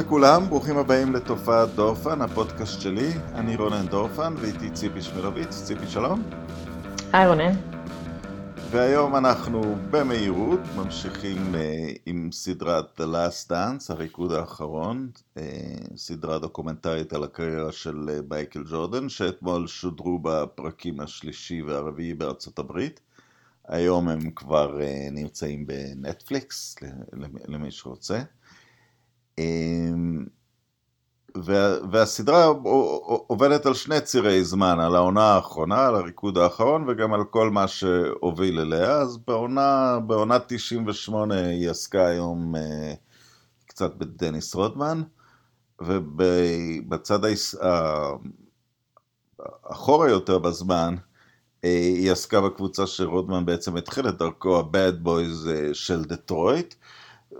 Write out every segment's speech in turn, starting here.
לכולם, ברוכים הבאים לתופעת דורפן, הפודקאסט שלי. אני רונן דורפן ואיתי ציפי שמלוביץ. ציפי שלום. היי רונן. והיום אנחנו במהירות ממשיכים uh, עם סדרת The Last Dance, הריקוד האחרון, uh, סדרה דוקומנטרית על הקריירה של uh, מייקל ג'ורדן, שאתמול שודרו בפרקים השלישי והרביעי בארצות הברית. היום הם כבר uh, נמצאים בנטפליקס, למי שרוצה. אמ, והסדרה עובדת על שני צירי זמן, על העונה האחרונה, על הריקוד האחרון וגם על כל מה שהוביל אליה, אז בעונה, בעונה 98 היא עסקה היום אה, קצת בדניס רודמן, ובצד האחורה יותר בזמן, אה, היא עסקה בקבוצה שרודמן בעצם התחיל את דרכו, ה-Bad Boys אה, של דטרויט,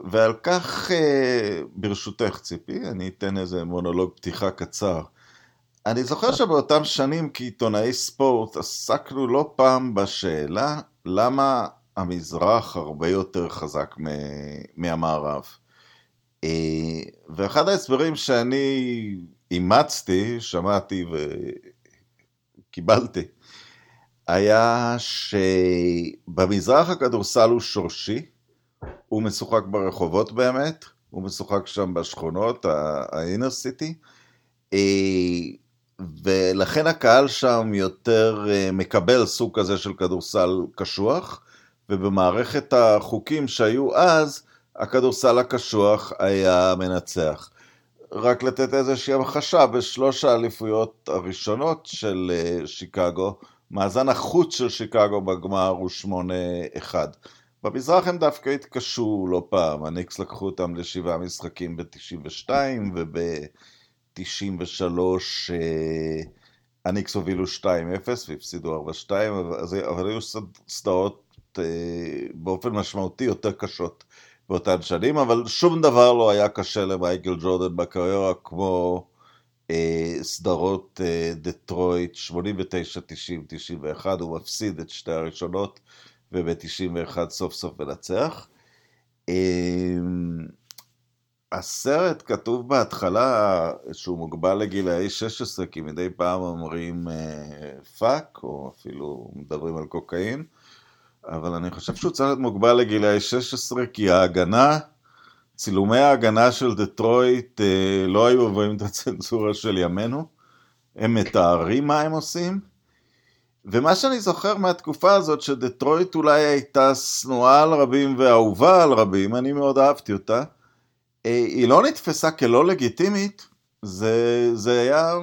ועל כך, אה, ברשותך ציפי, אני אתן איזה מונולוג פתיחה קצר. אני זוכר שבאותם שנים כעיתונאי ספורט עסקנו לא פעם בשאלה למה המזרח הרבה יותר חזק מהמערב. אה, ואחד ההסברים שאני אימצתי, שמעתי וקיבלתי, היה שבמזרח הכדורסל הוא שורשי, הוא משוחק ברחובות באמת, הוא משוחק שם בשכונות, ה-inner city, אה, ולכן הקהל שם יותר אה, מקבל סוג כזה של כדורסל קשוח, ובמערכת החוקים שהיו אז, הכדורסל הקשוח היה מנצח. רק לתת איזושהי המחשה, בשלוש האליפויות הראשונות של אה, שיקגו, מאזן החוץ של שיקגו בגמר הוא 8-1. במזרח הם דווקא התקשו לא פעם, הניקס לקחו אותם לשבעה משחקים ב-92 וב-93 אה, הניקס הובילו 2-0 והפסידו 4-2, אבל היו סדרות אה, באופן משמעותי יותר קשות באותן שנים, אבל שום דבר לא היה קשה למייקל ג'ורדן בקריירה כמו אה, סדרות דטרויט 89, 90, 91, הוא מפסיד את שתי הראשונות. וב-91 סוף סוף מנצח. אמ, הסרט כתוב בהתחלה שהוא מוגבל לגילאי 16, כי מדי פעם אומרים fuck, אה, או אפילו מדברים על קוקאין, אבל אני חושב שהוא צריך להיות מוגבל לגילאי 16, כי ההגנה, צילומי ההגנה של דטרויט אה, לא היו עוברים את הצנזורה של ימינו, הם מתארים מה הם עושים, ומה שאני זוכר מהתקופה הזאת, שדטרויט אולי הייתה שנואה על רבים ואהובה על רבים, אני מאוד אהבתי אותה, אה, היא לא נתפסה כלא לגיטימית, זה, זה היה,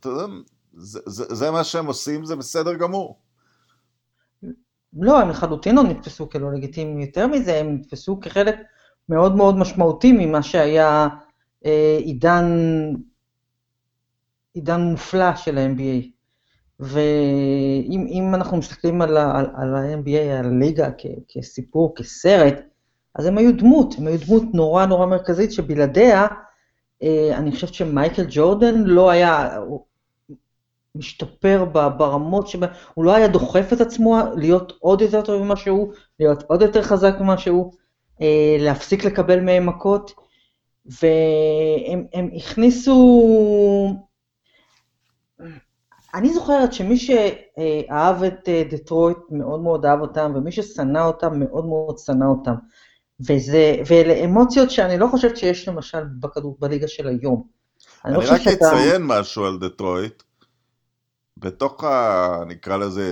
אתה יודע, זה, זה, זה מה שהם עושים, זה בסדר גמור. לא, הם לחלוטין לא נתפסו כלא לגיטימיים, יותר מזה, הם נתפסו כחלק מאוד מאוד משמעותי ממה שהיה אה, עידן, עידן מופלא של ה-NBA. ואם אנחנו מסתכלים על, על, על ה-NBA, על הליגה כסיפור, כסרט, אז הם היו דמות, הם היו דמות נורא נורא מרכזית שבלעדיה, אה, אני חושבת שמייקל ג'ורדן לא היה משתפר ברמות שבה, הוא לא היה דוחף את עצמו להיות עוד יותר טוב ממה שהוא, להיות עוד יותר חזק ממה שהוא, אה, להפסיק לקבל מהם מכות, והם הכניסו אני זוכרת שמי שאהב את אה, דטרויט מאוד מאוד אהב אותם, ומי ששנא אותם מאוד מאוד שנא אותם. וזה, ואלה אמוציות שאני לא חושבת שיש למשל בכדור, בליגה של היום. אני, אני רק שאתה... אציין משהו על דטרויט. בתוך ה... נקרא לזה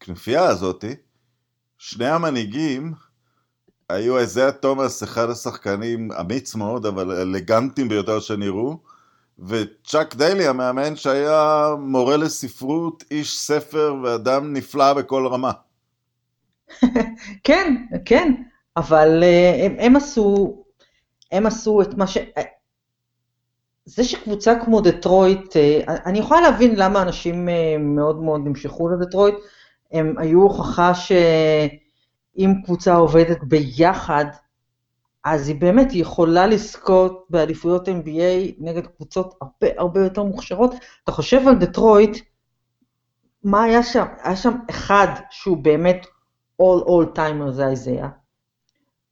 כנופיה הזאתי, שני המנהיגים היו איזיה תומאס, אחד השחקנים אמיץ מאוד, אבל אלגנטיים ביותר שנראו, וצ'אק דיילי המאמן שהיה מורה לספרות, איש ספר ואדם נפלא בכל רמה. כן, כן, אבל אה, הם, הם עשו, הם עשו את מה ש... אה, זה שקבוצה כמו דטרויט, אה, אני יכולה להבין למה אנשים מאוד מאוד נמשכו לדטרויט, הם היו הוכחה שאם קבוצה עובדת ביחד, אז היא באמת יכולה לזכות באליפויות NBA נגד קבוצות הרבה הרבה יותר מוכשרות. אתה חושב על דטרויט, מה היה שם? היה שם אחד שהוא באמת all, all timer זה אייזיאה,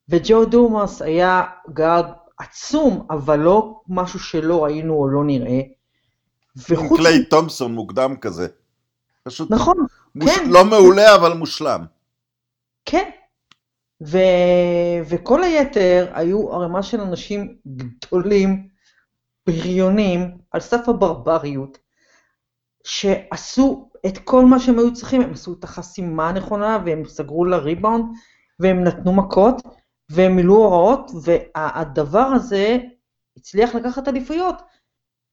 וג'ו דומארס היה גארד עצום, אבל לא משהו שלא ראינו או לא נראה. וחוץ... קליי תומפסון מוקדם כזה. פשוט נכון, מוש... כן. לא מעולה, אבל מושלם. כן. ו... וכל היתר היו ערימה של אנשים גדולים, בריונים, על סף הברבריות, שעשו את כל מה שהם היו צריכים, הם עשו את החסימה הנכונה, והם סגרו לריבאונד, והם נתנו מכות, והם מילאו הוראות, והדבר הזה הצליח לקחת אליפויות.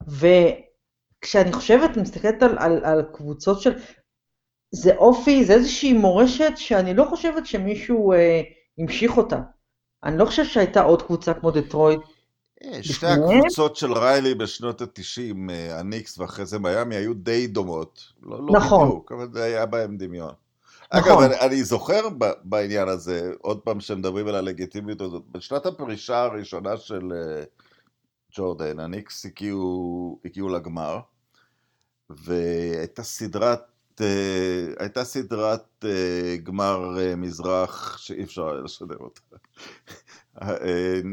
וכשאני חושבת, אני מסתכלת על, על, על קבוצות של... זה אופי, זה איזושהי מורשת שאני לא חושבת שמישהו אה, המשיך אותה. אני לא חושבת שהייתה עוד קבוצה כמו דטרויט. אה, שתי הקבוצות של ריילי בשנות ה-90, אה, הניקס ואחרי זה מיאמי, היו די דומות. לא, לא נכון. בדיוק, אבל זה היה בהם דמיון. נכון. אגב, אני, אני זוכר בעניין הזה, עוד פעם שמדברים על הלגיטימיות הזאת, בשנת הפרישה הראשונה של uh, ג'ורדן, הניקס הגיעו, הגיעו לגמר, והייתה סדרת, הייתה סדרת uh, גמר uh, מזרח שאי אפשר היה לשדר אותה.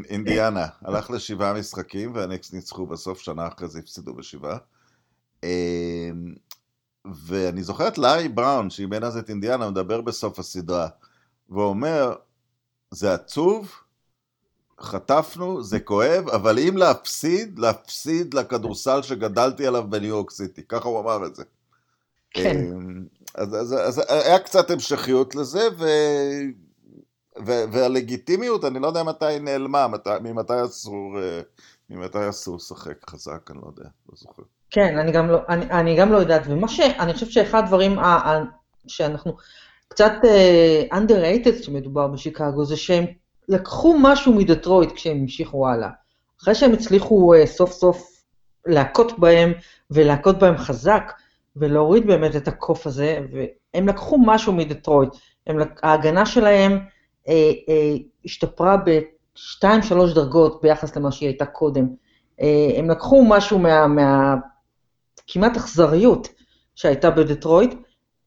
אינדיאנה הלך לשבעה משחקים והניקס ניצחו בסוף, שנה אחרי זה הפסידו בשבעה. ואני זוכר את לארי בראון, שאימן אז את אינדיאנה, מדבר בסוף הסדרה, ואומר, זה עצוב, חטפנו, זה כואב, אבל אם להפסיד, להפסיד לכדורסל שגדלתי עליו בניו יורק סיטי, ככה הוא אמר את זה. כן. אמ, אז, אז, אז היה קצת המשכיות לזה, ו, ו, והלגיטימיות, אני לא יודע מתי נעלמה, מתי, ממתי אסור, אה, ממתי אסור לשחק חזק, אני לא יודע, לא זוכר. כן, אני גם לא, אני, אני גם לא יודעת, ומה שאני חושבת שאחד הדברים ה, ה, שאנחנו קצת uh, underrated כשמדובר בשיקגו, זה שהם לקחו משהו מדטרויט כשהם המשיכו הלאה. אחרי שהם הצליחו uh, סוף סוף להכות בהם, ולהכות בהם חזק, ולהוריד באמת את הקוף הזה, והם לקחו משהו מדטרויט. הם, ההגנה שלהם uh, uh, השתפרה ב-2-3 דרגות ביחס למה שהיא הייתה קודם. Uh, הם לקחו משהו מה... מה כמעט אכזריות שהייתה בדטרויט,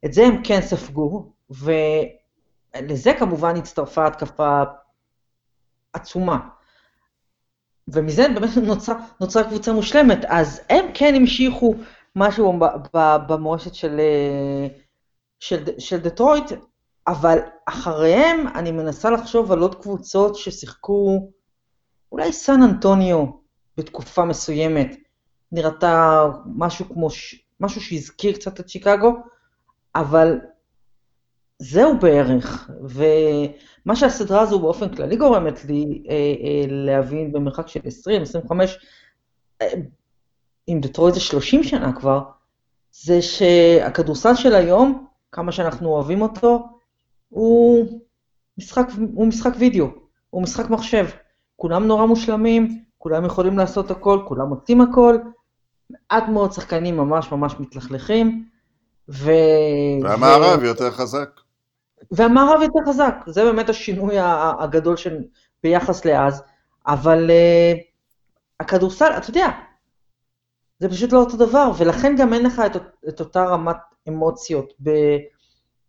את זה הם כן ספגו, ולזה כמובן הצטרפה התקפה עצומה. ומזה באמת נוצרה, נוצרה קבוצה מושלמת, אז הם כן המשיכו משהו במורשת של, של, של דטרויט, אבל אחריהם אני מנסה לחשוב על עוד קבוצות ששיחקו, אולי סן אנטוניו בתקופה מסוימת, נראתה משהו כמו, משהו שהזכיר קצת את שיקגו, אבל זהו בערך, ומה שהסדרה הזו באופן כללי גורמת לי אה, אה, להבין במרחק של 20, 25, אם דטרויט זה 30 שנה כבר, זה שהכדורסל של היום, כמה שאנחנו אוהבים אותו, הוא משחק, הוא משחק וידאו, הוא משחק מחשב. כולם נורא מושלמים, כולם יכולים לעשות הכל, כולם עושים הכל, מעט מאוד שחקנים ממש ממש מתלכלכים, ו... והמערב ו... יותר חזק. והמערב יותר חזק, זה באמת השינוי הגדול של... ביחס לאז, אבל uh, הכדורסל, אתה יודע, זה פשוט לא אותו דבר, ולכן גם אין לך את, את אותה רמת אמוציות, ב...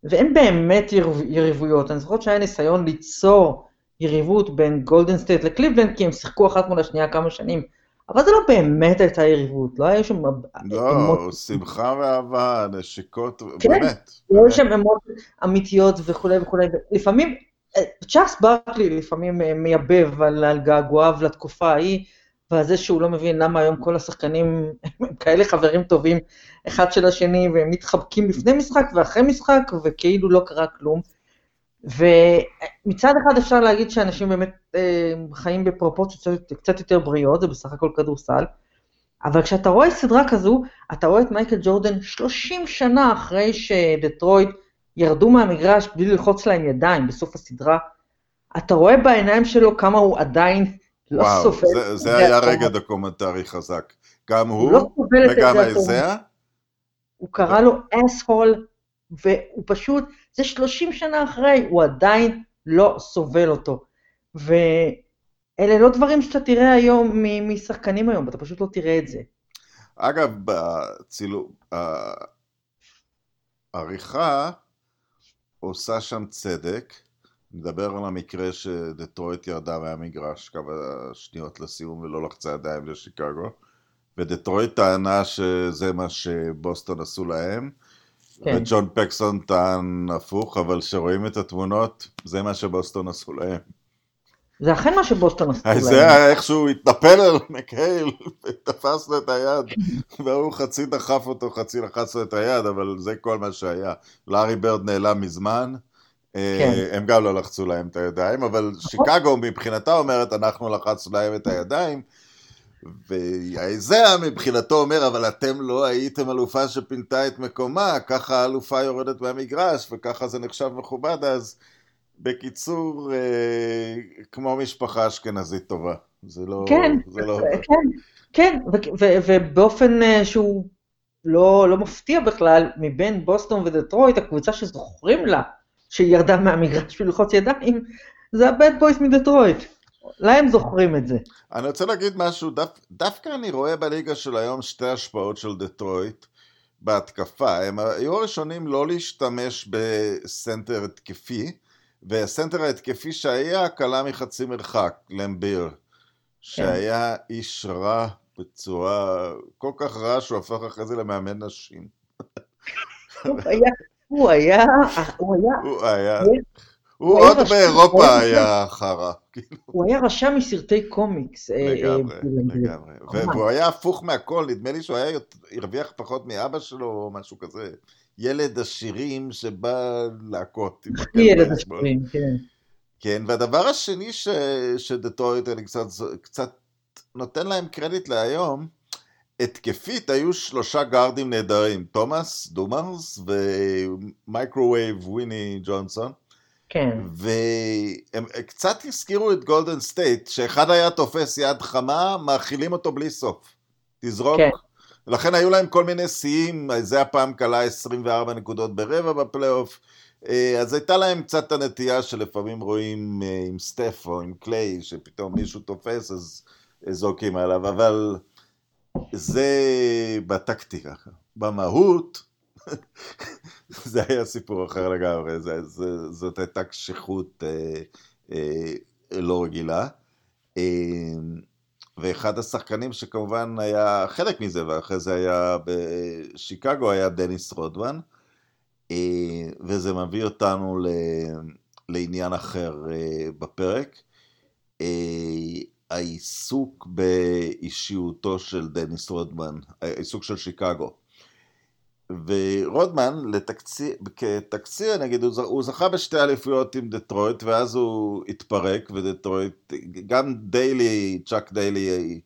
ואין באמת יריבויות. אני זוכרת שהיה ניסיון ליצור יריבות בין גולדן סטייט לקליבלנד, כי הם שיחקו אחת מול השנייה כמה שנים, אבל זה לא באמת הייתה יריבות, לא היה שם... לא, אמות... שמחה ואהבה, נשיקות, כן, באמת. לא היו שם אמוציות אמיתיות וכולי וכולי. לפעמים, אה, צ'אס ברקלי לפעמים אה, מייבב על, על געגועיו לתקופה ההיא, ועל זה שהוא לא מבין למה היום כל השחקנים הם כאלה חברים טובים אחד של השני, והם מתחבקים לפני משחק ואחרי משחק, וכאילו לא קרה כלום. ומצד אחד אפשר להגיד שאנשים באמת אה, חיים בפרופורציות קצת יותר בריאות, זה בסך הכל כדורסל, אבל כשאתה רואה סדרה כזו, אתה רואה את מייקל ג'ורדן 30 שנה אחרי שדטרויט ירדו מהמגרש בלי ללחוץ להם ידיים בסוף הסדרה, אתה רואה בעיניים שלו כמה הוא עדיין לא וואו, סובל. זה, זה היה רגע דוקומנטרי חזק. גם הוא, הוא לא וגם אייזיאה. הוא קרא לו asshole, והוא פשוט, זה 30 שנה אחרי, הוא עדיין לא סובל אותו. ואלה לא דברים שאתה תראה היום משחקנים היום, אתה פשוט לא תראה את זה. אגב, בצילום, העריכה עושה שם צדק, נדבר על המקרה שדטרויט ירדה מהמגרש כמה שניות לסיום ולא לחצה ידיים לשיקגו, ודטרויט טענה שזה מה שבוסטון עשו להם, כן. וג'ון פקסון טען הפוך, אבל כשרואים את התמונות, זה מה שבוסטון עשו להם. זה אכן מה שבוסטון עשו להם. זה היה איכשהו התנפל על מקהיל ותפס לו את היד, והוא חצי דחף אותו, חצי לחץ לו את היד, אבל זה כל מה שהיה. לארי ברד נעלם מזמן, כן. הם גם לא לחצו להם את הידיים, אבל נכון. שיקגו מבחינתה אומרת, אנחנו לחצנו להם את הידיים, והאיזאה מבחינתו אומר, אבל אתם לא הייתם אלופה שפינתה את מקומה, ככה האלופה יורדת מהמגרש, וככה זה נחשב מכובד, אז בקיצור, אה, כמו משפחה אשכנזית טובה. זה לא... כן, זה לא... כן, כן, ובאופן אה, שהוא לא, לא מפתיע בכלל, מבין בוסטון ודטרויט, הקבוצה שזוכרים לה שהיא ירדה מהמגרש בלי ללחוץ ידיים, זה ה Bad Boys מדטרויט. להם זוכרים את זה. אני רוצה להגיד משהו, דו, דווקא אני רואה בליגה של היום שתי השפעות של דטרויט בהתקפה. הם היו הראשונים לא להשתמש בסנטר התקפי, והסנטר ההתקפי שהיה קלה מחצי מרחק, למביר, שהיה כן. איש רע בצורה כל כך רע שהוא הפך אחרי זה למאמן נשים. הוא היה, הוא היה, הוא היה, הוא עוד באירופה היה חרא. כאילו. הוא היה רשם מסרטי קומיקס. אה, לגמרי, אה, לגמרי. והוא היה הפוך מהכל, נדמה לי שהוא היה הרוויח פחות מאבא שלו או משהו כזה. ילדי עשירים שבא להכות. ילדי עשירים, כן. כן, והדבר השני. שדטרויט, אני קצת נותן להם קרדיט להיום, התקפית היו שלושה גארדים נהדרים, תומאס, דומארס ו microwave ויני ג'ונסון. כן. והם קצת הזכירו את גולדן סטייט, שאחד היה תופס יד חמה, מאכילים אותו בלי סוף. תזרוק. כן. לכן היו להם כל מיני שיאים, זה הפעם כלה 24 נקודות ברבע בפלייאוף, אה, אז הייתה להם קצת הנטייה שלפעמים רואים אה, עם סטף או עם קליי, שפתאום מישהו תופס אז זורקים עליו, אבל זה בטקטיקה. במהות, זה היה סיפור אחר לגמרי, זה, זה, זאת הייתה קשיחות אה, אה, לא רגילה. אה, ואחד השחקנים שכמובן היה חלק מזה, ואחרי זה היה בשיקגו, היה דניס רודמן, אה, וזה מביא אותנו ל... לעניין אחר אה, בפרק. העיסוק באישיותו של דניס רודמן, העיסוק של שיקגו. ורודמן, לתקציר, כתקציר נגיד, הוא זכה בשתי אליפויות עם דטרויט, ואז הוא התפרק, ודטרויט, גם דיילי, צ'אק דיילי,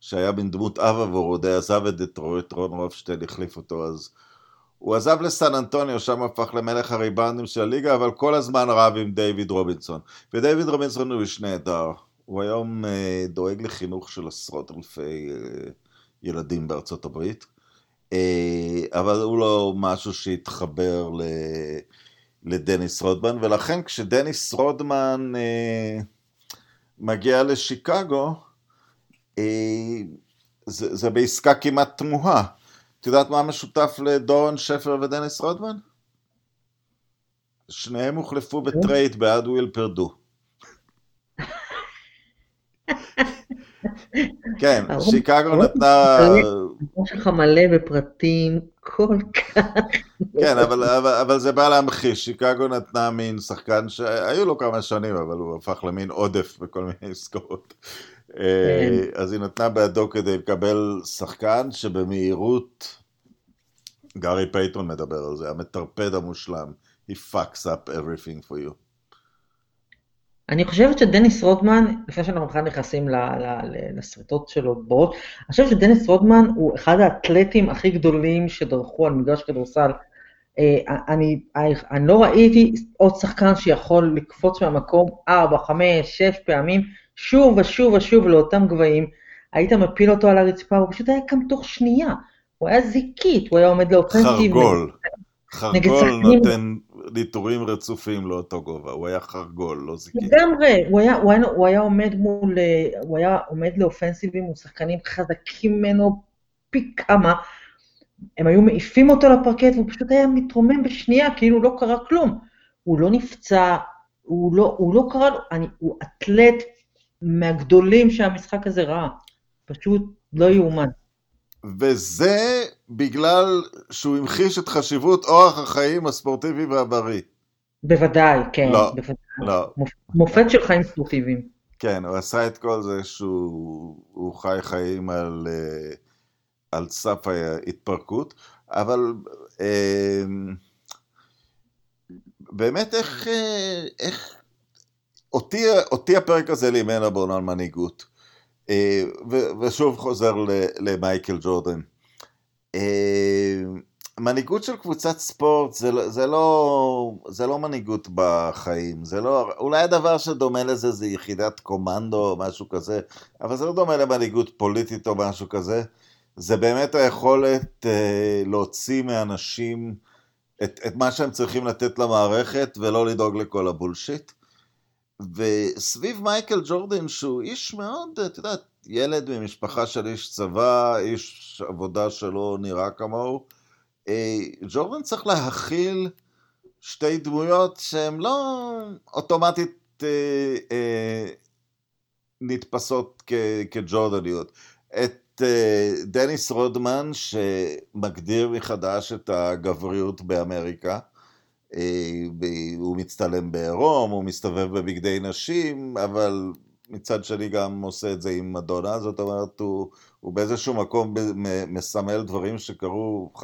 שהיה בין דמות אב עבור, הוא די עזב את דטרויט, רון רובשטיין החליף אותו, אז הוא עזב לסן אנטוניו, שם הפך למלך הריבנדים של הליגה, אבל כל הזמן רב עם דיוויד רובינסון. ודייוויד רובינסון הוא איש נהדר. הוא היום אה, דואג לחינוך של עשרות אלפי אה, ילדים בארצות הברית. אה, אבל הוא לא משהו שהתחבר ל... לדניס רודמן, ולכן כשדניס רודמן אה, מגיע לשיקגו, אה, זה, זה בעסקה כמעט תמוהה. את יודעת מה משותף לדורון שפר ודניס רודמן? שניהם הוחלפו בטרייד בעד וויל פרדו. כן, שיקגו נתנה... יש לך מלא בפרטים כל כך... כן, אבל, אבל, אבל זה בא להמחיש, שיקגו נתנה מין שחקן שהיו לו כמה שנים, אבל הוא הפך למין עודף בכל מיני עסקאות. אה, כן. אז היא נתנה בעדו כדי לקבל שחקן שבמהירות, גארי פייטון מדבר על זה, המטרפד המושלם, he fucks up everything for you. אני חושבת שדניס רודמן, לפני שאנחנו בכלל נכנסים לשריטות שלו בראש, אני חושבת שדניס רודמן הוא אחד האתלטים הכי גדולים שדרכו על מגרש כדורסל. אה, אני, אני לא ראיתי עוד שחקן שיכול לקפוץ מהמקום 4, 5, 6 פעמים, שוב ושוב ושוב לאותם גבהים, היית מפיל אותו על הרצפה, הוא פשוט היה קם תוך שנייה, הוא היה זיקית, הוא היה עומד לאופנסיב. חרגול, חרגול נותן ניטורים רצופים לאותו גובה, הוא היה חרגול, לא זיקי. לגמרי, הוא הוא, הוא היה עומד מול, הוא היה עומד לאופנסיבים מול שחקנים חזקים ממנו פי כמה, הם היו מעיפים אותו לפרקט והוא פשוט היה מתרומם בשנייה, כאילו לא קרה כלום. הוא לא נפצע, הוא לא, הוא לא לו, אני, הוא אתלט מהגדולים שהמשחק הזה ראה. פשוט לא יאומן. וזה בגלל שהוא המחיש את חשיבות אורח החיים הספורטיבי והבריא. בוודאי, כן. לא, בוודאי. לא. מופת של חיים ספורטיביים. כן, הוא עשה את כל זה שהוא חי חיים על, אה, על סף ההתפרקות, אבל אה, באמת איך, אה, איך אותי, אותי הפרק הזה לימד הבון על מנהיגות, ושוב חוזר למייקל ג'ורדן. מנהיגות של קבוצת ספורט זה, לא, זה, לא, זה לא מנהיגות בחיים, זה לא, אולי הדבר שדומה לזה זה יחידת קומנדו או משהו כזה, אבל זה לא דומה למנהיגות פוליטית או משהו כזה, זה באמת היכולת אה, להוציא מאנשים את, את מה שהם צריכים לתת למערכת ולא לדאוג לכל הבולשיט. וסביב מייקל ג'ורדן, שהוא איש מאוד, את יודעת, ילד ממשפחה של איש צבא, איש עבודה שלא נראה כמוהו, אה, ג'ורדן צריך להכיל שתי דמויות שהן לא אוטומטית אה, אה, נתפסות כג'ורדניות. את אה, דניס רודמן שמגדיר מחדש את הגבריות באמריקה. אה, הוא מצטלם בעירום, הוא מסתובב בבגדי נשים, אבל מצד שני גם עושה את זה עם מדונה, זאת אומרת, הוא, הוא באיזשהו מקום מסמל דברים שקרו 15-20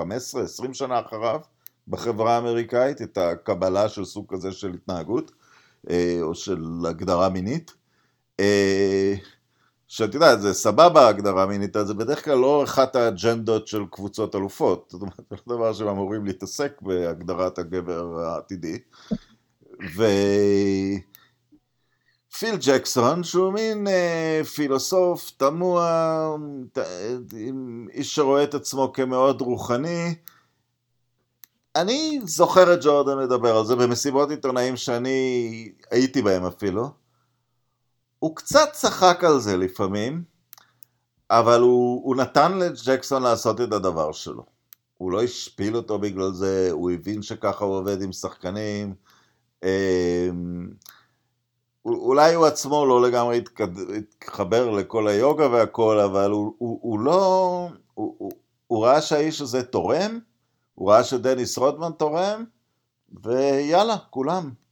שנה אחריו בחברה האמריקאית, את הקבלה של סוג כזה של התנהגות, אה, או של הגדרה מינית. שאת יודעת, זה סבבה הגדרה מינית, זה בדרך כלל לא אחת האג'נדות של קבוצות אלופות. זאת אומרת, זה לא דבר שהם אמורים להתעסק בהגדרת הגבר העתידי. ו... פיל ג'קסון, שהוא מין אה, פילוסוף תמוה, ת, איש שרואה את עצמו כמאוד רוחני. אני זוכר את ג'ורדן לדבר על זה במסיבות עיתונאים שאני הייתי בהם אפילו. הוא קצת צחק על זה לפעמים, אבל הוא, הוא נתן לג'קסון לעשות את הדבר שלו. הוא לא השפיל אותו בגלל זה, הוא הבין שככה הוא עובד עם שחקנים. אה, אולי הוא עצמו לא לגמרי התחבר לכל היוגה והכל, אבל הוא, הוא, הוא לא... הוא, הוא, הוא ראה שהאיש הזה תורם, הוא ראה שדניס רודמן תורם, ויאללה, כולם.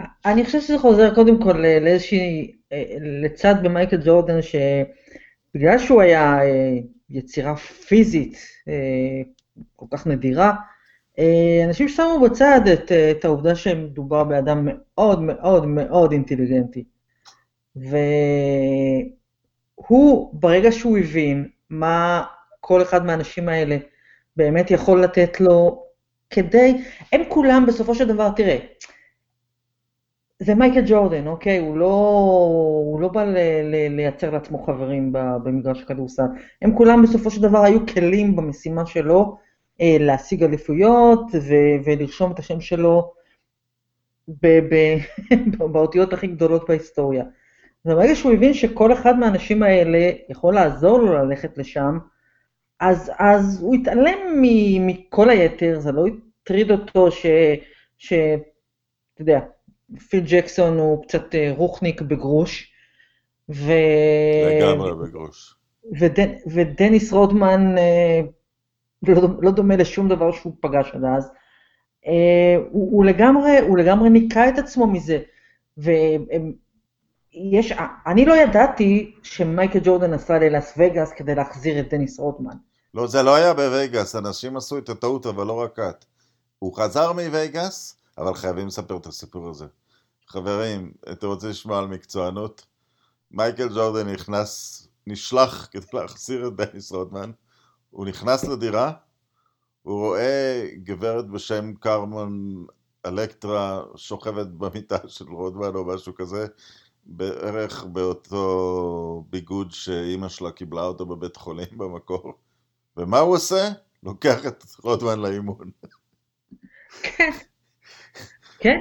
אני חושב שזה חוזר קודם כל לאיזושהי, אה, לצד במייקל ג'ורדן, שבגלל שהוא היה אה, יצירה פיזית אה, כל כך נדירה, אנשים שמו בצד את, את העובדה שמדובר באדם מאוד מאוד מאוד אינטליגנטי. והוא, ברגע שהוא הבין מה כל אחד מהאנשים האלה באמת יכול לתת לו כדי, הם כולם בסופו של דבר, תראה, זה מייקל ג'ורדן, אוקיי? הוא לא, הוא לא בא ל, ל, לייצר לעצמו חברים במגרש הכדורסל. הם כולם בסופו של דבר היו כלים במשימה שלו, אה, להשיג אליפויות ו- ולרשום את השם שלו ב- ב- באותיות הכי גדולות בהיסטוריה. וברגע שהוא הבין שכל אחד מהאנשים האלה יכול לעזור לו ללכת לשם, אז, אז הוא התעלם מכל היתר, זה לא הטריד אותו ש... ש... אתה יודע, פיל ג'קסון הוא קצת אה, רוחניק בגרוש. ו... לגמרי בגרוש. ודנ... ודניס רודמן אה, לא, לא דומה לשום דבר שהוא פגש עד אז. אה, הוא, הוא, לגמרי, הוא לגמרי ניקה את עצמו מזה. ויש, אני לא ידעתי שמייקל ג'ורדן נסע ללאס וגאס כדי להחזיר את דניס רוטמן. לא, זה לא היה בווגאס, אנשים עשו את הטעות, אבל לא רק את. הוא חזר מווגאס, אבל חייבים לספר את הסיפור הזה. חברים, אתם רוצים לשמוע על מקצוענות? מייקל ג'ורדן נכנס, נשלח כדי להחזיר את דניס רוטמן. הוא נכנס לדירה, הוא רואה גברת בשם קרמן אלקטרה שוכבת במיטה של רודמן או משהו כזה, בערך באותו ביגוד שאימא שלה קיבלה אותו בבית חולים במקור. ומה הוא עושה? לוקח את רודמן לאימון. כן.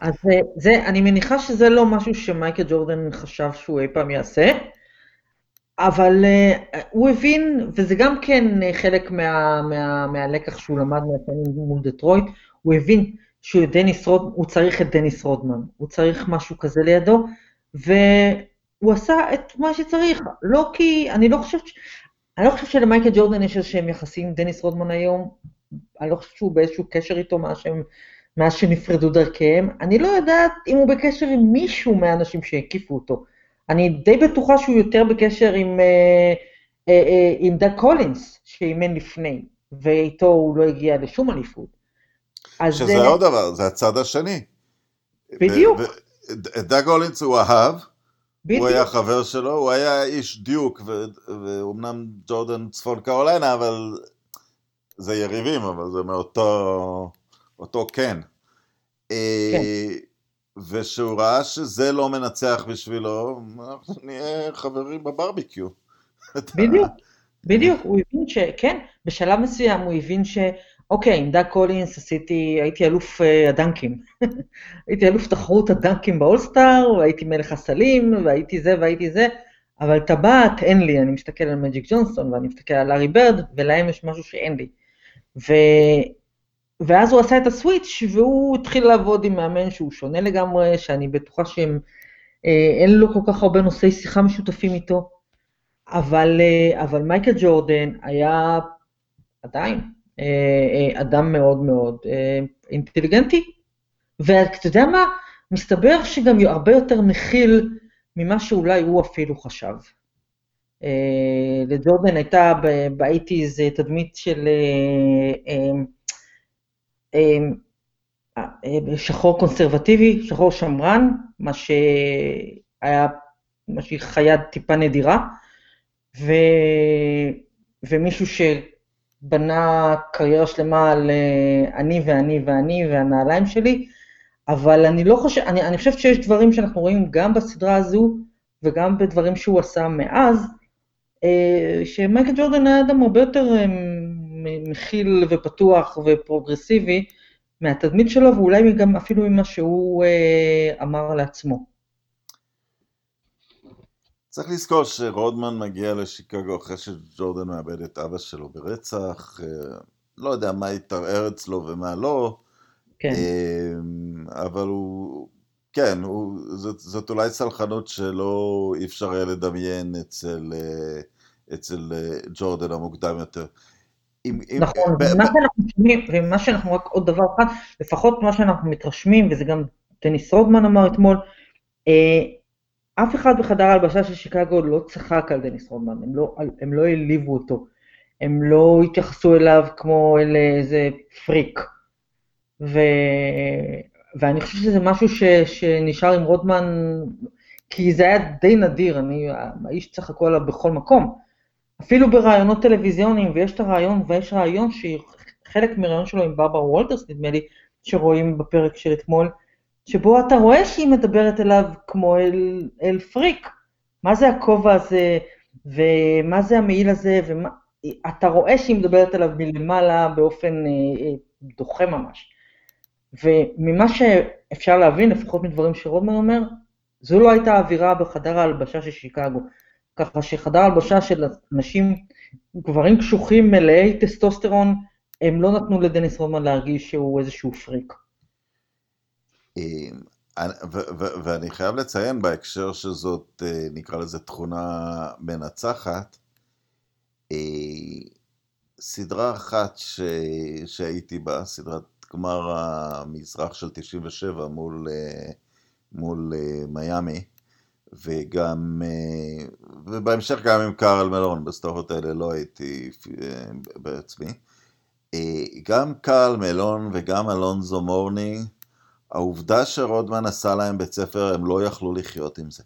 אז אה, זה, אני מניחה שזה לא משהו שמייקל ג'ורדן חשב שהוא אי פעם יעשה. אבל אה, הוא הבין, וזה גם כן חלק מה, מה, מהלקח שהוא למד מהשנים מול דטרויט, הוא הבין שהוא דניס רוד, הוא צריך את דניס רודמן, הוא צריך משהו כזה לידו, והוא עשה את מה שצריך, לא כי, אני לא חושבת, אני לא חושבת שלמייקל ג'ורדן יש איזשהם יחסים עם דניס רודמן היום, אני לא חושבת שהוא באיזשהו קשר איתו מאז שהם, מאז שנפרדו דרכיהם, אני לא יודעת אם הוא בקשר עם מישהו מהאנשים שהקיפו אותו. אני די בטוחה שהוא יותר בקשר עם, אה, אה, אה, עם דאג קולינס, שאימן לפני, ואיתו הוא לא הגיע לשום אליפות. שזה אה, עוד דבר, זה הצד השני. בדיוק. דאג קולינס הוא אהב, בדיוק. הוא היה חבר שלו, הוא היה איש דיוק, ואומנם ג'ורדן צפון קרוליינה, אבל זה יריבים, אבל זה מאותו אותו כן. אה, כן. ושהוא ראה שזה לא מנצח בשבילו, אנחנו נהיה חברים בברביקיו. בדיוק, בדיוק, הוא הבין ש... כן, בשלב מסוים הוא הבין ש... אוקיי, עם דאג קולינס עשיתי, הייתי אלוף אה, הדנקים. הייתי אלוף תחרות הדנקים באולסטאר, והייתי מלך הסלים, והייתי זה והייתי זה, אבל טבעת אין לי, אני מסתכל על מג'יק ג'ונסון, ואני מסתכל על לארי ברד, ולהם יש משהו שאין לי. ו... ואז הוא עשה את הסוויץ', והוא התחיל לעבוד עם מאמן שהוא שונה לגמרי, שאני בטוחה שאין אה, לו כל כך הרבה נושאי שיחה משותפים איתו, אבל, אה, אבל מייקל ג'ורדן היה עדיין אה, אדם מאוד מאוד אינטליגנטי, ואתה יודע מה? מסתבר שגם הרבה יותר מכיל ממה שאולי הוא אפילו חשב. לג'ורדן הייתה באייטיז תדמית של שחור קונסרבטיבי, שחור שמרן, מה שהיה, מה שהיא חיה טיפה נדירה, ו, ומישהו שבנה קריירה שלמה על אני ואני ואני והנעליים שלי, אבל אני לא חושב, אני, אני חושבת שיש דברים שאנחנו רואים גם בסדרה הזו וגם בדברים שהוא עשה מאז, אה, שמייקל ג'ורדן היה אדם הרבה יותר אה, מכיל ופתוח ופרוגרסיבי מהתדמית שלו, ואולי גם אפילו ממה שהוא אה, אמר לעצמו. צריך לזכור שרודמן מגיע לשיקגו אחרי שג'ורדן מאבד את אבא שלו ברצח, לא יודע מה התערער אצלו ומה לא, כן. אבל הוא, כן, הוא, זאת, זאת אולי סלחנות שלא אי אפשר היה לדמיין אצל, אה, אצל אה, ג'ורדן המוקדם יותר. אם, נכון, ב- ומה ב- שאנחנו שומעים, ומה שאנחנו, רק עוד דבר אחד, לפחות מה שאנחנו מתרשמים, וזה גם טניס רודמן אמר אתמול, אה, אף אחד בחדר ההלבשה של שיקגו לא צחק על דניס רודמן, הם לא, הם לא העליבו אותו, הם לא התייחסו אליו כמו אל איזה פריק. ו... ואני חושב שזה משהו ש, שנשאר עם רודמן, כי זה היה די נדיר, אני, האיש צחק עליו בכל מקום. אפילו בראיונות טלוויזיוניים, ויש את הרעיון, ויש רעיון שחלק מראיון שלו עם ברבר וולטרס, נדמה לי, שרואים בפרק של אתמול, שבו אתה רואה שהיא מדברת אליו כמו אל, אל פריק. מה זה הכובע הזה, ומה זה המעיל הזה, ואתה רואה שהיא מדברת אליו מלמעלה באופן אה, אה, דוחה ממש. וממה שאפשר להבין, לפחות מדברים שרודמן אומר, זו לא הייתה האווירה בחדר ההלבשה של שיקגו. ככה שחדר ההלבשה של אנשים, גברים קשוחים מלאי טסטוסטרון, הם לא נתנו לדניס רודמן להרגיש שהוא איזשהו פריק. אמ, ואני חייב לציין בהקשר שזאת, אה, נקרא לזה תכונה מנצחת, אה, סדרה אחת שהייתי בה, סדרת גמר המזרח של 97 מול, אה, מול מיאמי, וגם, אה, ובהמשך גם עם קארל מלון, בסטורות האלה לא הייתי בעצמי. גם קארל מלון וגם אלונזו מורנינג, העובדה שרודמן עשה להם בית ספר, הם לא יכלו לחיות עם זה.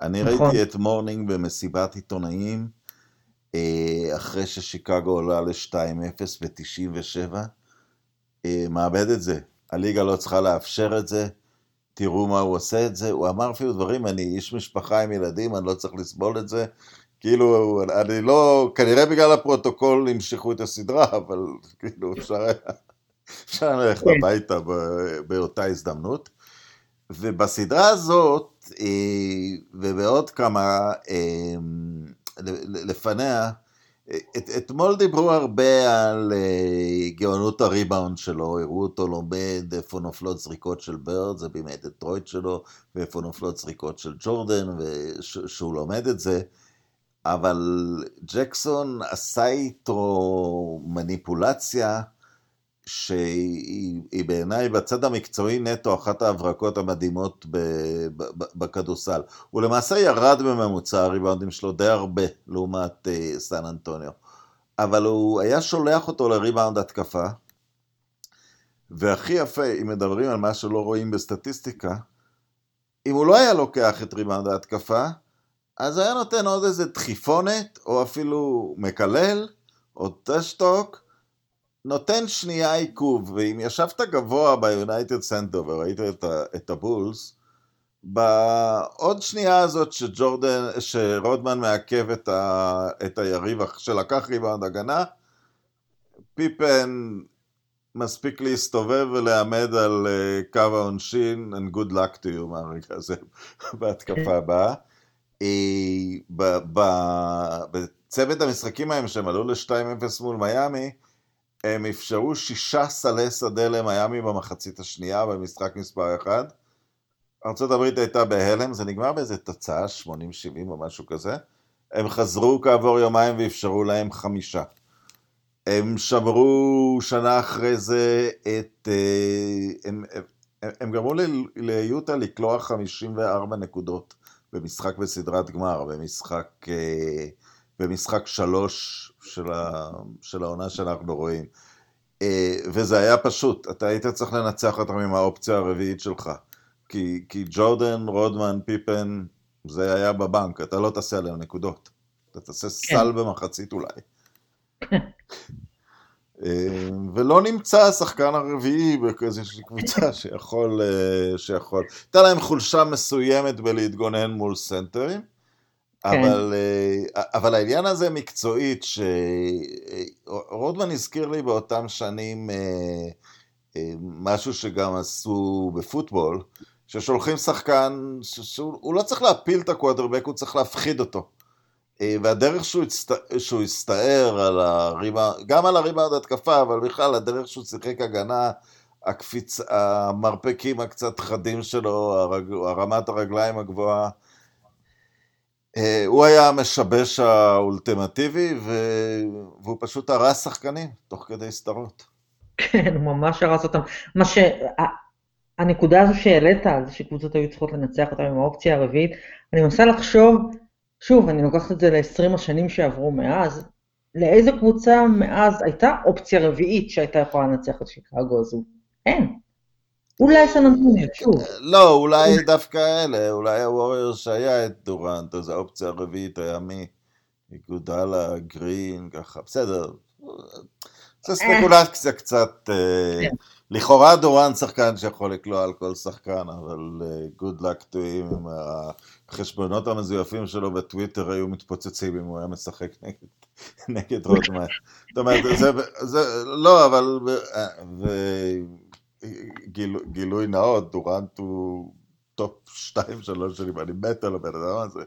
אני נכון. ראיתי את מורנינג במסיבת עיתונאים, אחרי ששיקגו עולה ל-2-0 ב-97, אה, מאבד את זה. הליגה לא צריכה לאפשר את זה, תראו מה הוא עושה את זה. הוא אמר אפילו דברים, אני איש משפחה עם ילדים, אני לא צריך לסבול את זה. כאילו, אני לא, כנראה בגלל הפרוטוקול המשכו את הסדרה, אבל כאילו אפשר היה, אפשר ללכת כן. הביתה באותה הזדמנות. ובסדרה הזאת, אה, ובעוד כמה אה, לפניה, את, אתמול דיברו הרבה על uh, גאונות הריבאונד שלו, הראו אותו לומד איפה נופלות זריקות של ברד, זה בימי דטרויט שלו, ואיפה נופלות זריקות של ג'ורדן, ושהוא לומד את זה, אבל ג'קסון עשה איתו מניפולציה, שהיא בעיניי בצד המקצועי נטו אחת ההברקות המדהימות בכדורסל. הוא למעשה ירד בממוצע הריבאונדים שלו די הרבה לעומת uh, סן אנטוניו. אבל הוא היה שולח אותו לריבאונד התקפה, והכי יפה, אם מדברים על מה שלא רואים בסטטיסטיקה, אם הוא לא היה לוקח את ריבאונד ההתקפה, אז היה נותן עוד איזה דחיפונת, או אפילו מקלל, או טשטוק, נותן שנייה עיכוב, ואם ישבת גבוה ביונייטד סנטר וראית את, ה, את הבולס, בעוד שנייה הזאת שג'ורדן, שרודמן מעכב את, ה, את היריב שלקח ריבאונד הגנה, פיפן מספיק להסתובב ולעמד על uh, קו העונשין, and good luck to you מהרגע הזה בהתקפה הבאה. Uh, בצוות המשחקים ההם שהם עלו ל-2-0 מול מיאמי, הם אפשרו שישה סלי שדה למיאמי במחצית השנייה במשחק מספר 1. ארה"ב הייתה בהלם, זה נגמר באיזה תוצאה 80-70 או משהו כזה. הם חזרו כעבור יומיים ואפשרו להם חמישה. הם שמרו שנה אחרי זה את... אה, הם, הם, הם גרמו ליוטה לקלוע 54 נקודות במשחק בסדרת גמר, במשחק, אה, במשחק שלוש של, ה, של העונה שאנחנו רואים. אה, וזה היה פשוט, אתה היית צריך לנצח אותם עם האופציה הרביעית שלך. כי, כי ג'ורדן, רודמן, פיפן, זה היה בבנק, אתה לא תעשה עליהם נקודות. אתה תעשה כן. סל במחצית אולי. אה, ולא נמצא השחקן הרביעי באיזושהי קבוצה שיכול, אה, שיכול. הייתה להם חולשה מסוימת בלהתגונן מול סנטרים. כן. אבל, אה, אבל העניין הזה מקצועית, שרודמן הזכיר לי באותם שנים אה, אה, משהו שגם עשו בפוטבול, ששולחים שחקן, שהוא לא צריך להפיל את הקווטרבק, הוא צריך להפחיד אותו. והדרך שהוא, הצט... שהוא הסתער על הריבה, גם על הריבה התקפה, אבל בכלל הדרך שהוא שיחק הגנה, הקפיץ, המרפקים הקצת חדים שלו, הרג... הרמת הרגליים הגבוהה, אה, הוא היה המשבש האולטימטיבי, והוא פשוט הרס שחקנים תוך כדי סדרות. כן, הוא ממש הרס אותם. מה ש... הנקודה הזו שהעלית על זה שקבוצות היו צריכות לנצח אותם עם האופציה הרביעית, אני מנסה לחשוב, שוב, אני לוקחת את זה ל-20 השנים שעברו מאז, לאיזה קבוצה מאז הייתה אופציה רביעית שהייתה יכולה לנצח את שיקגו הזו? אין. אולי סן אנטוניו, שוב. לא, אולי דווקא אלה, אולי הווריור שהיה את דורנט, אז האופציה הרביעית היה מי? איגודלה, גרין, ככה, בסדר. זה ספקולציה קצת, אה, כן. לכאורה דורנט שחקן שיכול לקלוע על כל שחקן, אבל אה, luck to him, עם החשבונות המזויפים שלו בטוויטר היו מתפוצצים אם הוא היה משחק נגד רודמן. זאת אומרת, זה, לא, אבל, גיל, גילוי נאות, דורנט הוא טופ 2-3 שלי, ואני מת על הבן אדם הזה,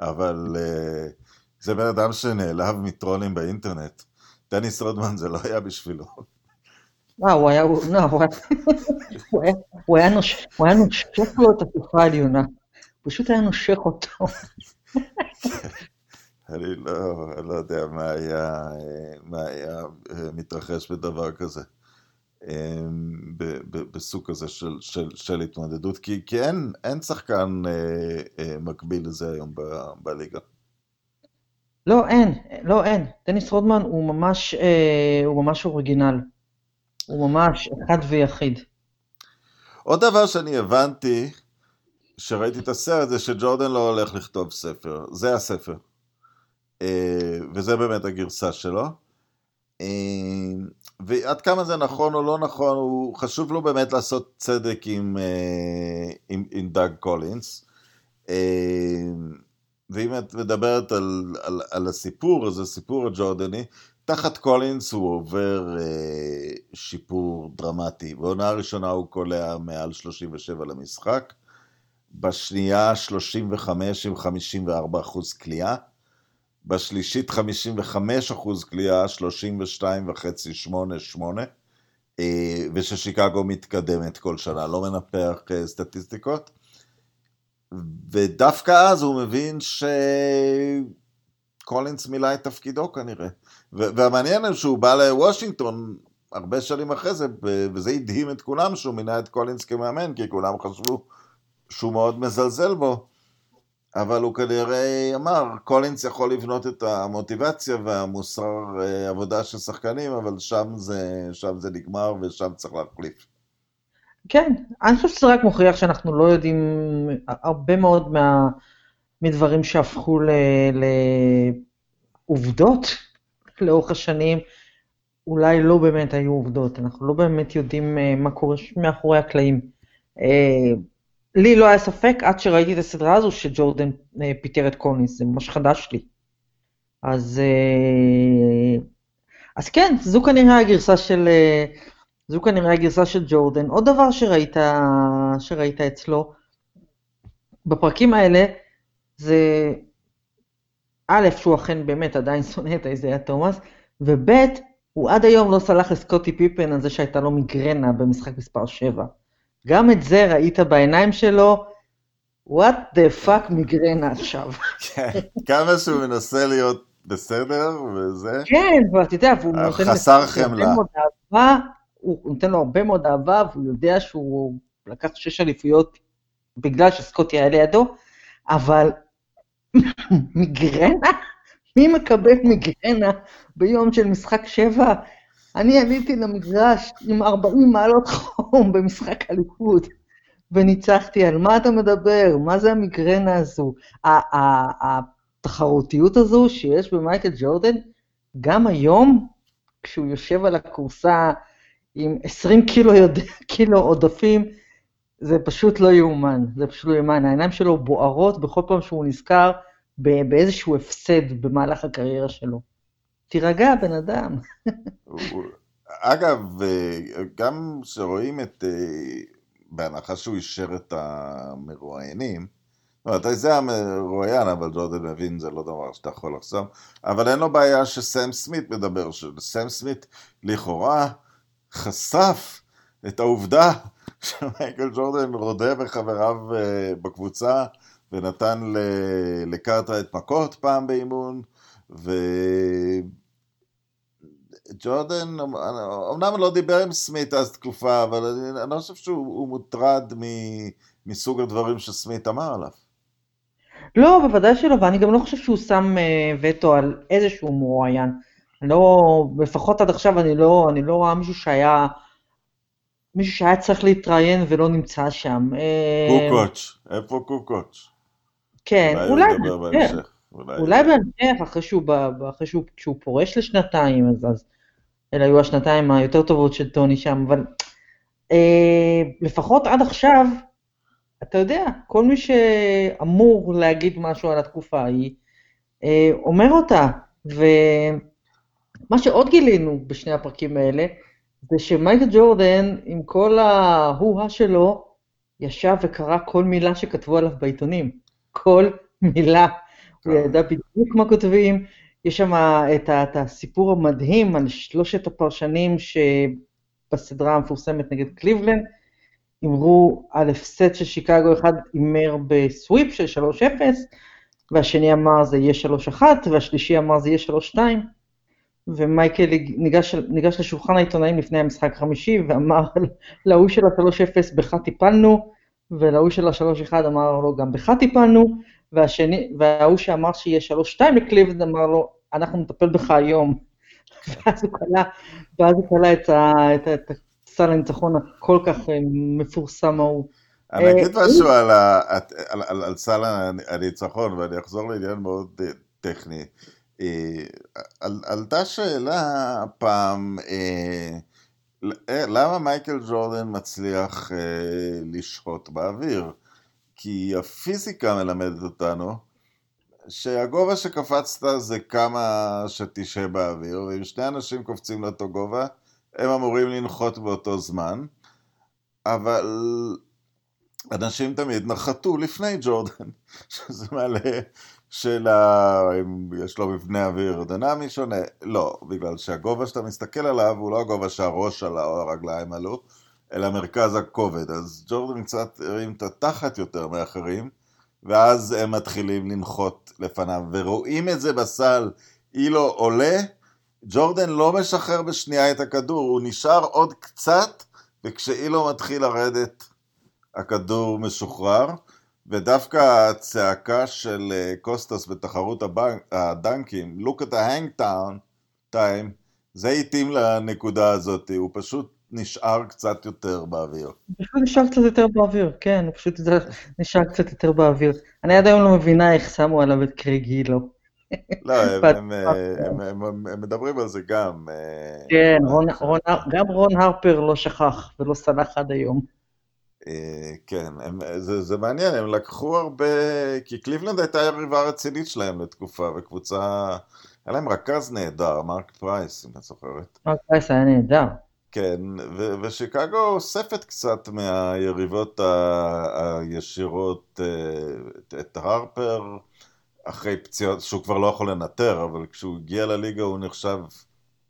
אבל אה, זה בן אדם שנעלב מטרולים באינטרנט. דניס רודמן זה לא היה בשבילו. לא, הוא היה, לא, הוא היה נושך לו את התקופה העליונה. פשוט היה נושך אותו. אני לא, לא יודע מה היה, מה היה אה, מתרחש בדבר כזה. אמ, בסוג כזה של, של, של התמודדות, כי, כי אין, אין שחקן אה, אה, מקביל לזה היום ב, בליגה. לא, אין, לא, אין. דניס רודמן הוא ממש, אה, הוא ממש אוריגינל. הוא ממש אחד ויחיד. עוד דבר שאני הבנתי, כשראיתי את הסרט, זה שג'ורדן לא הולך לכתוב ספר. זה הספר. אה, וזה באמת הגרסה שלו. אה, ועד כמה זה נכון או לא נכון, הוא חשוב לו באמת לעשות צדק עם, אה, עם, עם דאג קולינס. אה, ואם את מדברת על, על, על הסיפור, אז הסיפור הג'ורדני, תחת קולינס הוא עובר שיפור דרמטי. בעונה הראשונה הוא קולע מעל 37 למשחק, בשנייה 35 עם 54 אחוז כליאה, בשלישית 55 אחוז קליעה, 32 וחצי, 8, 8, וששיקגו מתקדמת כל שנה, לא מנפח אה, סטטיסטיקות. ודווקא אז הוא מבין שקולינס מילא את תפקידו כנראה. והמעניין הוא שהוא בא לוושינגטון הרבה שנים אחרי זה, וזה הדהים את כולם שהוא מינה את קולינס כמאמן, כי כולם חשבו שהוא מאוד מזלזל בו. אבל הוא כנראה אמר, קולינס יכול לבנות את המוטיבציה והמוסר אה, עבודה של שחקנים, אבל שם זה, שם זה נגמר ושם צריך להחליף. כן, אני חושב שזה רק מוכיח שאנחנו לא יודעים הרבה מאוד מה, מדברים שהפכו לעובדות לאורך השנים, אולי לא באמת היו עובדות, אנחנו לא באמת יודעים אה, מה קורה מאחורי הקלעים. לי לא היה ספק עד שראיתי את הסדרה הזו שג'ורדן אה, פיטר את קולינס, זה ממש חדש לי. אז, אה, אז כן, זו כנראה הגרסה של, אה, זו כנראה הגרסה של ג'ורדן. עוד דבר שראית, שראית אצלו, בפרקים האלה, זה א', שהוא אכן באמת עדיין שונא את איזיה תומאס, וב', הוא עד היום לא סלח לסקוטי פיפן על זה שהייתה לו מיגרנה במשחק מספר 7. גם את זה ראית בעיניים שלו, what the fuck מיגרנה עכשיו. כן, כמה שהוא מנסה להיות בסדר וזה. כן, ואתה יודע, והוא נותן חסר חמלה. הוא נותן לו הרבה מאוד אהבה, והוא יודע שהוא לקח שש אליפויות בגלל שסקוטי היה לידו, אבל מיגרנה? מי מקבל מיגרנה ביום של משחק שבע? אני עליתי למגרש עם 40 מעלות חום במשחק הליכוד, וניצחתי, על מה אתה מדבר? מה זה המיגרנה הזו? התחרותיות הזו שיש במייקל ג'ורדן, גם היום, כשהוא יושב על הכורסה עם 20 קילו, יודע, קילו עודפים, זה פשוט לא יאומן, זה פשוט לא יאומן. העיניים שלו בוערות בכל פעם שהוא נזכר באיזשהו הפסד במהלך הקריירה שלו. תירגע, בן אדם. אגב, גם כשרואים את, אה, בהנחה שהוא אישר את המרואיינים, זאת אומרת, זה המרואיין, אבל ג'ורדן מבין, זה לא דבר שאתה יכול לחסום, אבל אין לו בעיה שסם סמית מדבר, שסם סמית לכאורה חשף את העובדה שמייקל ג'ורדן רודה בחבריו אה, בקבוצה ונתן לקרטה את מכות פעם באימון, ו... ג'ורדן, אמנם לא דיבר עם סמית אז תקופה, אבל אני, אני לא חושב שהוא מוטרד מ, מסוג הדברים שסמית אמר עליו. לא, בוודאי שלא, ואני גם לא חושב שהוא שם uh, וטו על איזשהו מרואיין. לא, לפחות עד עכשיו אני לא, אני לא רואה מישהו שהיה, מישהו שהיה צריך להתראיין ולא נמצא שם. אה, קוקוץ', איפה קוקוץ'? כן, אולי, אולי בהמשך. אולי, אולי בהמשך, אחרי שהוא, אחרי שהוא, שהוא פורש לשנתיים, אז, אז אלה היו השנתיים היותר טובות של טוני שם, אבל אה, לפחות עד עכשיו, אתה יודע, כל מי שאמור להגיד משהו על התקופה ההיא, אה, אומר אותה. ומה שעוד גילינו בשני הפרקים האלה, זה שמייקל ג'ורדן, עם כל ההוא-הא שלו, ישב וקרא כל מילה שכתבו עליו בעיתונים. כל מילה. הוא ידע בדיוק מה כותבים. יש שם את, את הסיפור המדהים על שלושת הפרשנים שבסדרה המפורסמת נגד קליבלנד, הימרו על הפסד של שיקגו, אחד הימר בסוויפ של 3-0, והשני אמר זה יהיה 3-1, והשלישי אמר זה יהיה 3-2, ומייקל ניגש, ניגש לשולחן העיתונאים לפני המשחק החמישי ואמר להוא של ה-3-0 בך טיפלנו, ולהוא של ה-3-1 אמר לו גם בך טיפלנו, והשני, וההוא שאמר שיהיה שלוש שתיים לקליבלנד אמר לו, אנחנו נטפל בך היום. ואז הוא קלע, ואז הוא קלע את, את, את סל הניצחון הכל כך אה, מפורסם ההוא. אני אגיד אה, משהו על, על, על, על סל הניצחון, ואני אחזור לעניין מאוד אה, טכני. על, עלתה שאלה פעם, למה מייקל ג'ורדן מצליח לשהות באוויר? כי הפיזיקה מלמדת אותנו שהגובה שקפצת זה כמה שתשהה באוויר, ואם שני אנשים קופצים לאותו גובה, הם אמורים לנחות באותו זמן, אבל אנשים תמיד נחתו לפני ג'ורדן, שזה מעלה של ה... אם יש לו מבנה אוויר דינמי שונה, לא, בגלל שהגובה שאתה מסתכל עליו הוא לא הגובה שהראש עלה או הרגליים עלו, אלא מרכז הכובד. אז ג'ורדן קצת הרים את התחת יותר מאחרים, ואז הם מתחילים לנחות לפניו, ורואים את זה בסל, אילו עולה, ג'ורדן לא משחרר בשנייה את הכדור, הוא נשאר עוד קצת, וכשאילו מתחיל לרדת, הכדור משוחרר. ודווקא הצעקה של אה, קוסטס בתחרות הדנקים, look at the hang town time, זה התאים לנקודה הזאת, הוא פשוט נשאר קצת יותר באוויר. הוא פשוט נשאר קצת יותר באוויר, כן, הוא פשוט נשאר קצת יותר באוויר. אני עד היום לא מבינה איך שמו עליו את קרייג אילו. לא, הם, מדברים על זה גם. אה, כן, רון, גם רון הרפר לא שכח ולא סלח עד היום. אה, כן, הם, זה, זה מעניין, הם לקחו הרבה, כי קליבלנד הייתה יריבה רצינית שלהם לתקופה, וקבוצה, היה להם רכז נהדר, מרק פרייס, אם את זוכרת. מרק פרייס היה נהדר. כן, ו- ושיקגו אוספת קצת מהיריבות ה- הישירות אה, את הרפר, אחרי פציעות, שהוא כבר לא יכול לנתר, אבל כשהוא הגיע לליגה הוא נחשב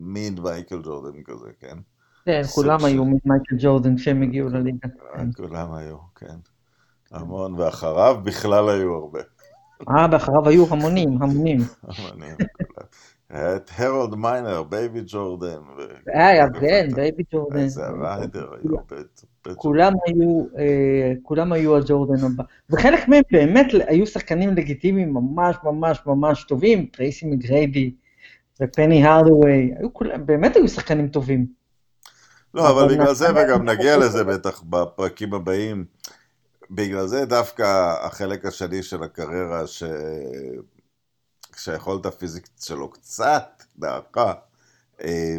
מין מייקל ג'ורדן כזה, כן? כן, כולם היו מייקל ג'ורדן כשהם הגיעו לליגה. אה, כולם היו, כן. המון, ואחריו בכלל היו הרבה. אה, ואחריו היו המונים, המונים. המונים, היה את הרולד מיינר, בייבי ג'ורדן. היה, כן, בייבי ג'ורדן. אייזאה ריידר היו. כולם היו, אה, כולם היו הג'ורדן הבא. וחלק מהם באמת היו שחקנים לגיטימיים ממש ממש ממש טובים, טרייסי מגריידי ופני הרדווי, באמת היו שחקנים טובים. לא, אבל בגלל זה, וגם נגיע לזה בטח בפרקים הבאים, בגלל זה דווקא החלק השני של הקריירה, ש... כשהיכולת הפיזיקית שלו קצת דעכה, אה,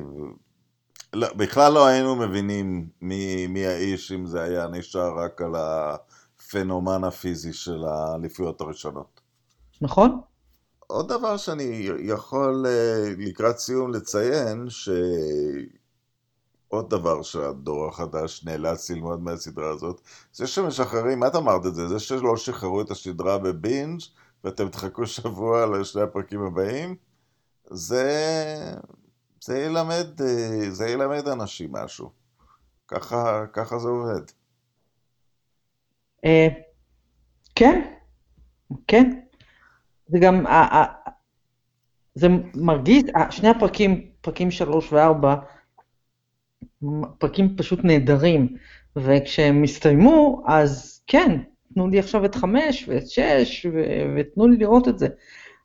לא, בכלל לא היינו מבינים מי, מי האיש אם זה היה נשאר רק על הפנומן הפיזי של האליפויות הראשונות. נכון. עוד דבר שאני יכול אה, לקראת סיום לציין, ש... עוד דבר שהדור החדש נאלץ ללמוד מהסדרה הזאת, זה שמשחררים, את אמרת את זה, זה שלא שחררו את השדרה בבינג' ואתם תחכו שבוע לשני הפרקים הבאים, זה, זה ילמד, זה ילמד אנשים משהו. ככה, ככה זה עובד. אה, כן, כן. זה גם, זה מרגיש, שני הפרקים, פרקים שלוש וארבע, פרקים פשוט נהדרים, וכשהם הסתיימו, אז כן, תנו לי עכשיו את חמש ואת שש, ו- ותנו לי לראות את זה.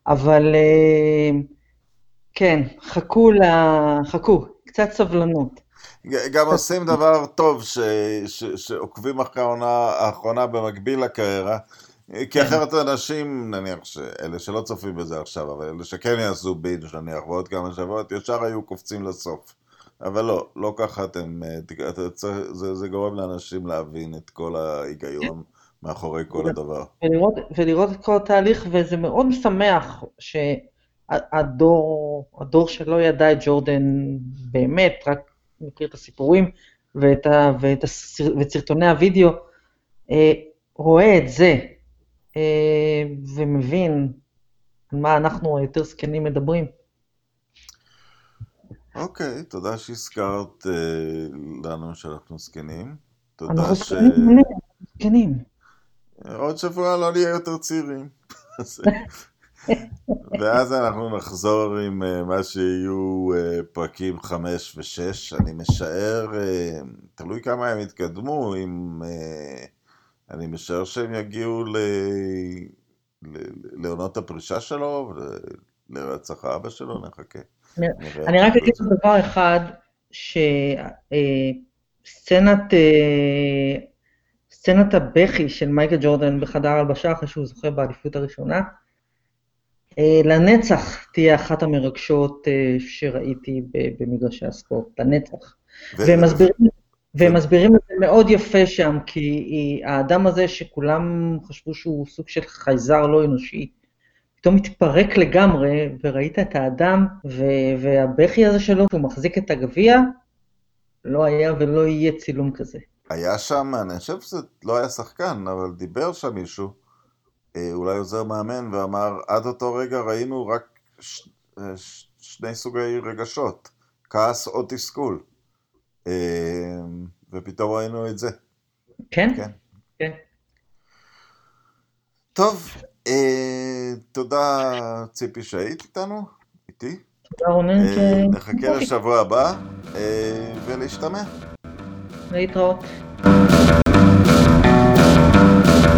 אבל אה, כן, חכו, ל... חכו, קצת סבלנות. גם עושים דבר טוב ש... ש... שעוקבים אחרי העונה האחרונה במקביל לקריירה, כי כן. אחרת אנשים, נניח, אלה שלא צופים בזה עכשיו, אבל אלה שכן יעשו בינג' נניח ועוד כמה שבועות, ישר היו קופצים לסוף. אבל לא, לא ככה אתם, אה, זה, זה גורם לאנשים להבין את כל ההיגיון מאחורי כל הדבר. ולראות, ולראות את כל התהליך, וזה מאוד משמח שהדור הדור שלא ידע את ג'ורדן באמת, רק מכיר את הסיפורים ואת, ה, ואת הסר, ואת סרטוני הוידאו, אה, רואה את זה אה, ומבין על מה אנחנו היותר זקנים מדברים. אוקיי, תודה שהזכרת אה, לנו שאנחנו זקנים. תודה אנחנו ש... זקנים. עוד שבוע לא נהיה יותר צעירים. ואז אנחנו נחזור עם uh, מה שיהיו uh, פרקים 5 ו-6. אני משער, uh, תלוי כמה הם יתקדמו, אם... Uh, אני משער שהם יגיעו ל... לעונות הפרישה שלו, לרצח האבא שלו, נחכה. אני רק אגיד דבר אחד, שסצנת אה, סצנת הבכי של מייקל ג'ורדן בחדר הלבשה אחרי שהוא זוכה באליפות הראשונה, אה, לנצח תהיה אחת המרגשות אה, שראיתי במגרשי הספורט, לנצח. והם מסבירים, והם מסבירים את זה מאוד יפה שם, כי האדם הזה שכולם חשבו שהוא סוג של חייזר לא אנושי, פתאום התפרק לגמרי, וראית את האדם, ו- והבכי הזה שלו, שהוא מחזיק את הגביע, לא היה ולא יהיה צילום כזה. היה שם, אני חושב שזה לא היה שחקן, אבל דיבר שם מישהו, אה, אולי עוזר מאמן, ואמר, עד אותו רגע ראינו רק ש... אה, ש... שני סוגי רגשות, כעס או תסכול. אה, ופתאום ראינו את זה. כן? כן. כן. טוב, תודה ציפי שהיית איתנו, איתי. תודה רונן. אה, ש- נחכה לשבוע הבא, אה, ולהשתמע. להתראות.